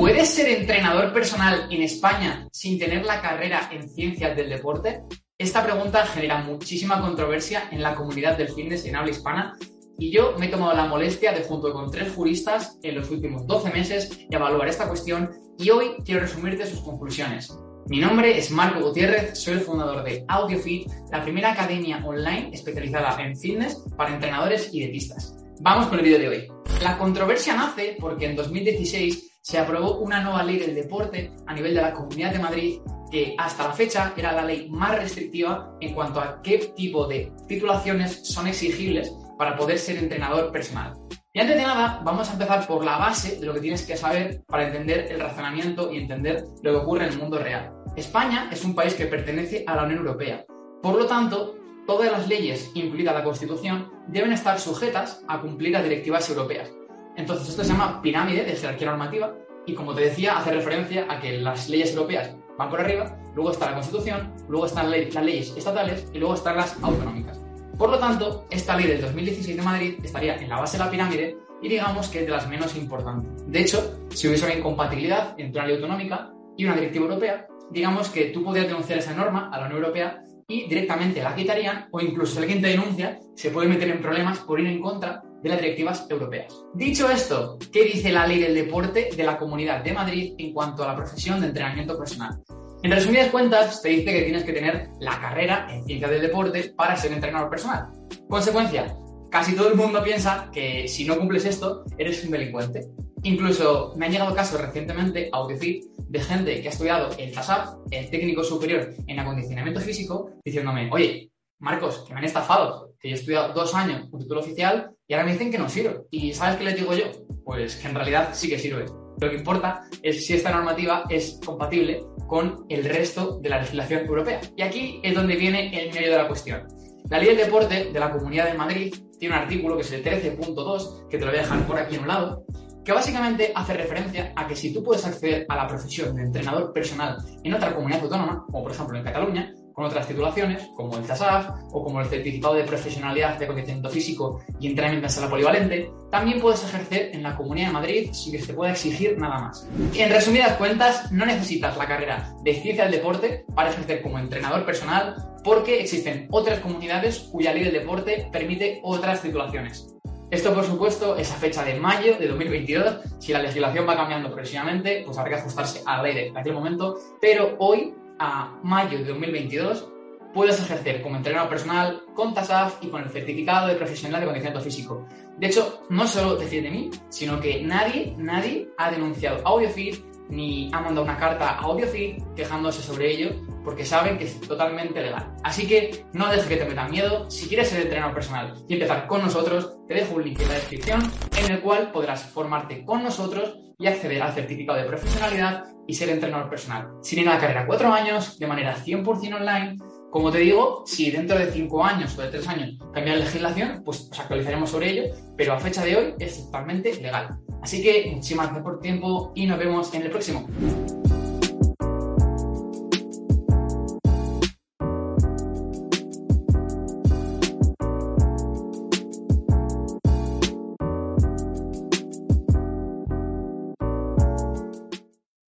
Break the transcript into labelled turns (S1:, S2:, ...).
S1: ¿Puedes ser entrenador personal en España sin tener la carrera en ciencias del deporte? Esta pregunta genera muchísima controversia en la comunidad del fitness en habla hispana y yo me he tomado la molestia de, junto con tres juristas en los últimos 12 meses, evaluar esta cuestión y hoy quiero resumirte sus conclusiones. Mi nombre es Marco Gutiérrez, soy el fundador de AudioFit, la primera academia online especializada en fitness para entrenadores y dietistas. Vamos con el vídeo de hoy. La controversia nace porque en 2016 se aprobó una nueva ley del deporte a nivel de la Comunidad de Madrid que hasta la fecha era la ley más restrictiva en cuanto a qué tipo de titulaciones son exigibles para poder ser entrenador personal. Y antes de nada, vamos a empezar por la base de lo que tienes que saber para entender el razonamiento y entender lo que ocurre en el mundo real. España es un país que pertenece a la Unión Europea. Por lo tanto, todas las leyes, incluida la Constitución, deben estar sujetas a cumplir las directivas europeas. Entonces, esto se llama pirámide de jerarquía normativa y, como te decía, hace referencia a que las leyes europeas van por arriba, luego está la Constitución, luego están las leyes estatales y luego están las autonómicas. Por lo tanto, esta ley del 2016 de Madrid estaría en la base de la pirámide y digamos que es de las menos importantes. De hecho, si hubiese una incompatibilidad entre una ley autonómica y una directiva europea, digamos que tú podrías denunciar esa norma a la Unión Europea y directamente la quitarían o incluso si alguien te denuncia se puede meter en problemas por ir en contra de las directivas europeas. Dicho esto, ¿qué dice la ley del deporte de la Comunidad de Madrid en cuanto a la profesión de entrenamiento personal? En resumidas cuentas, te dice que tienes que tener la carrera en ciencia del deporte para ser entrenador personal. Consecuencia, casi todo el mundo piensa que si no cumples esto, eres un delincuente. Incluso me han llegado casos recientemente a decir de gente que ha estudiado el TASAF, el técnico superior en acondicionamiento físico, diciéndome, oye, Marcos, que me han estafado, que yo he estudiado dos años un título oficial y ahora me dicen que no sirve. ¿Y sabes qué les digo yo? Pues que en realidad sí que sirve. Lo que importa es si esta normativa es compatible con el resto de la legislación europea. Y aquí es donde viene el medio de la cuestión. La ley del deporte de la Comunidad de Madrid tiene un artículo que es el 13.2, que te lo voy a dejar por aquí a un lado, que básicamente hace referencia a que si tú puedes acceder a la profesión de entrenador personal en otra comunidad autónoma, como por ejemplo en Cataluña, con otras titulaciones, como el TASAF o como el Certificado de Profesionalidad de Condicionamiento Físico y Entrenamiento en Sala Polivalente, también puedes ejercer en la Comunidad de Madrid sin que se te pueda exigir nada más. En resumidas cuentas, no necesitas la carrera de Ciencia del Deporte para ejercer como entrenador personal porque existen otras comunidades cuya ley del deporte permite otras titulaciones. Esto, por supuesto, es a fecha de mayo de 2022. Si la legislación va cambiando progresivamente, pues habrá que ajustarse a la ley de aquel momento. Pero hoy, a mayo de 2022, puedes ejercer como entrenador personal con TASAF y con el certificado de profesional de condicionamiento físico. De hecho, no solo decir de mí, sino que nadie, nadie ha denunciado AudioFit ni ha mandado una carta a AudioFit quejándose sobre ello porque saben que es totalmente legal. Así que no dejes que te metan miedo. Si quieres ser entrenador personal y empezar con nosotros, te dejo un link en la descripción en el cual podrás formarte con nosotros y acceder al certificado de profesionalidad y ser entrenador personal. Sin ir a la carrera cuatro años, de manera 100% online, como te digo, si dentro de cinco años o de tres años cambia la legislación, pues os actualizaremos sobre ello, pero a fecha de hoy es totalmente legal. Así que muchísimas gracias por tu tiempo y nos vemos en el próximo.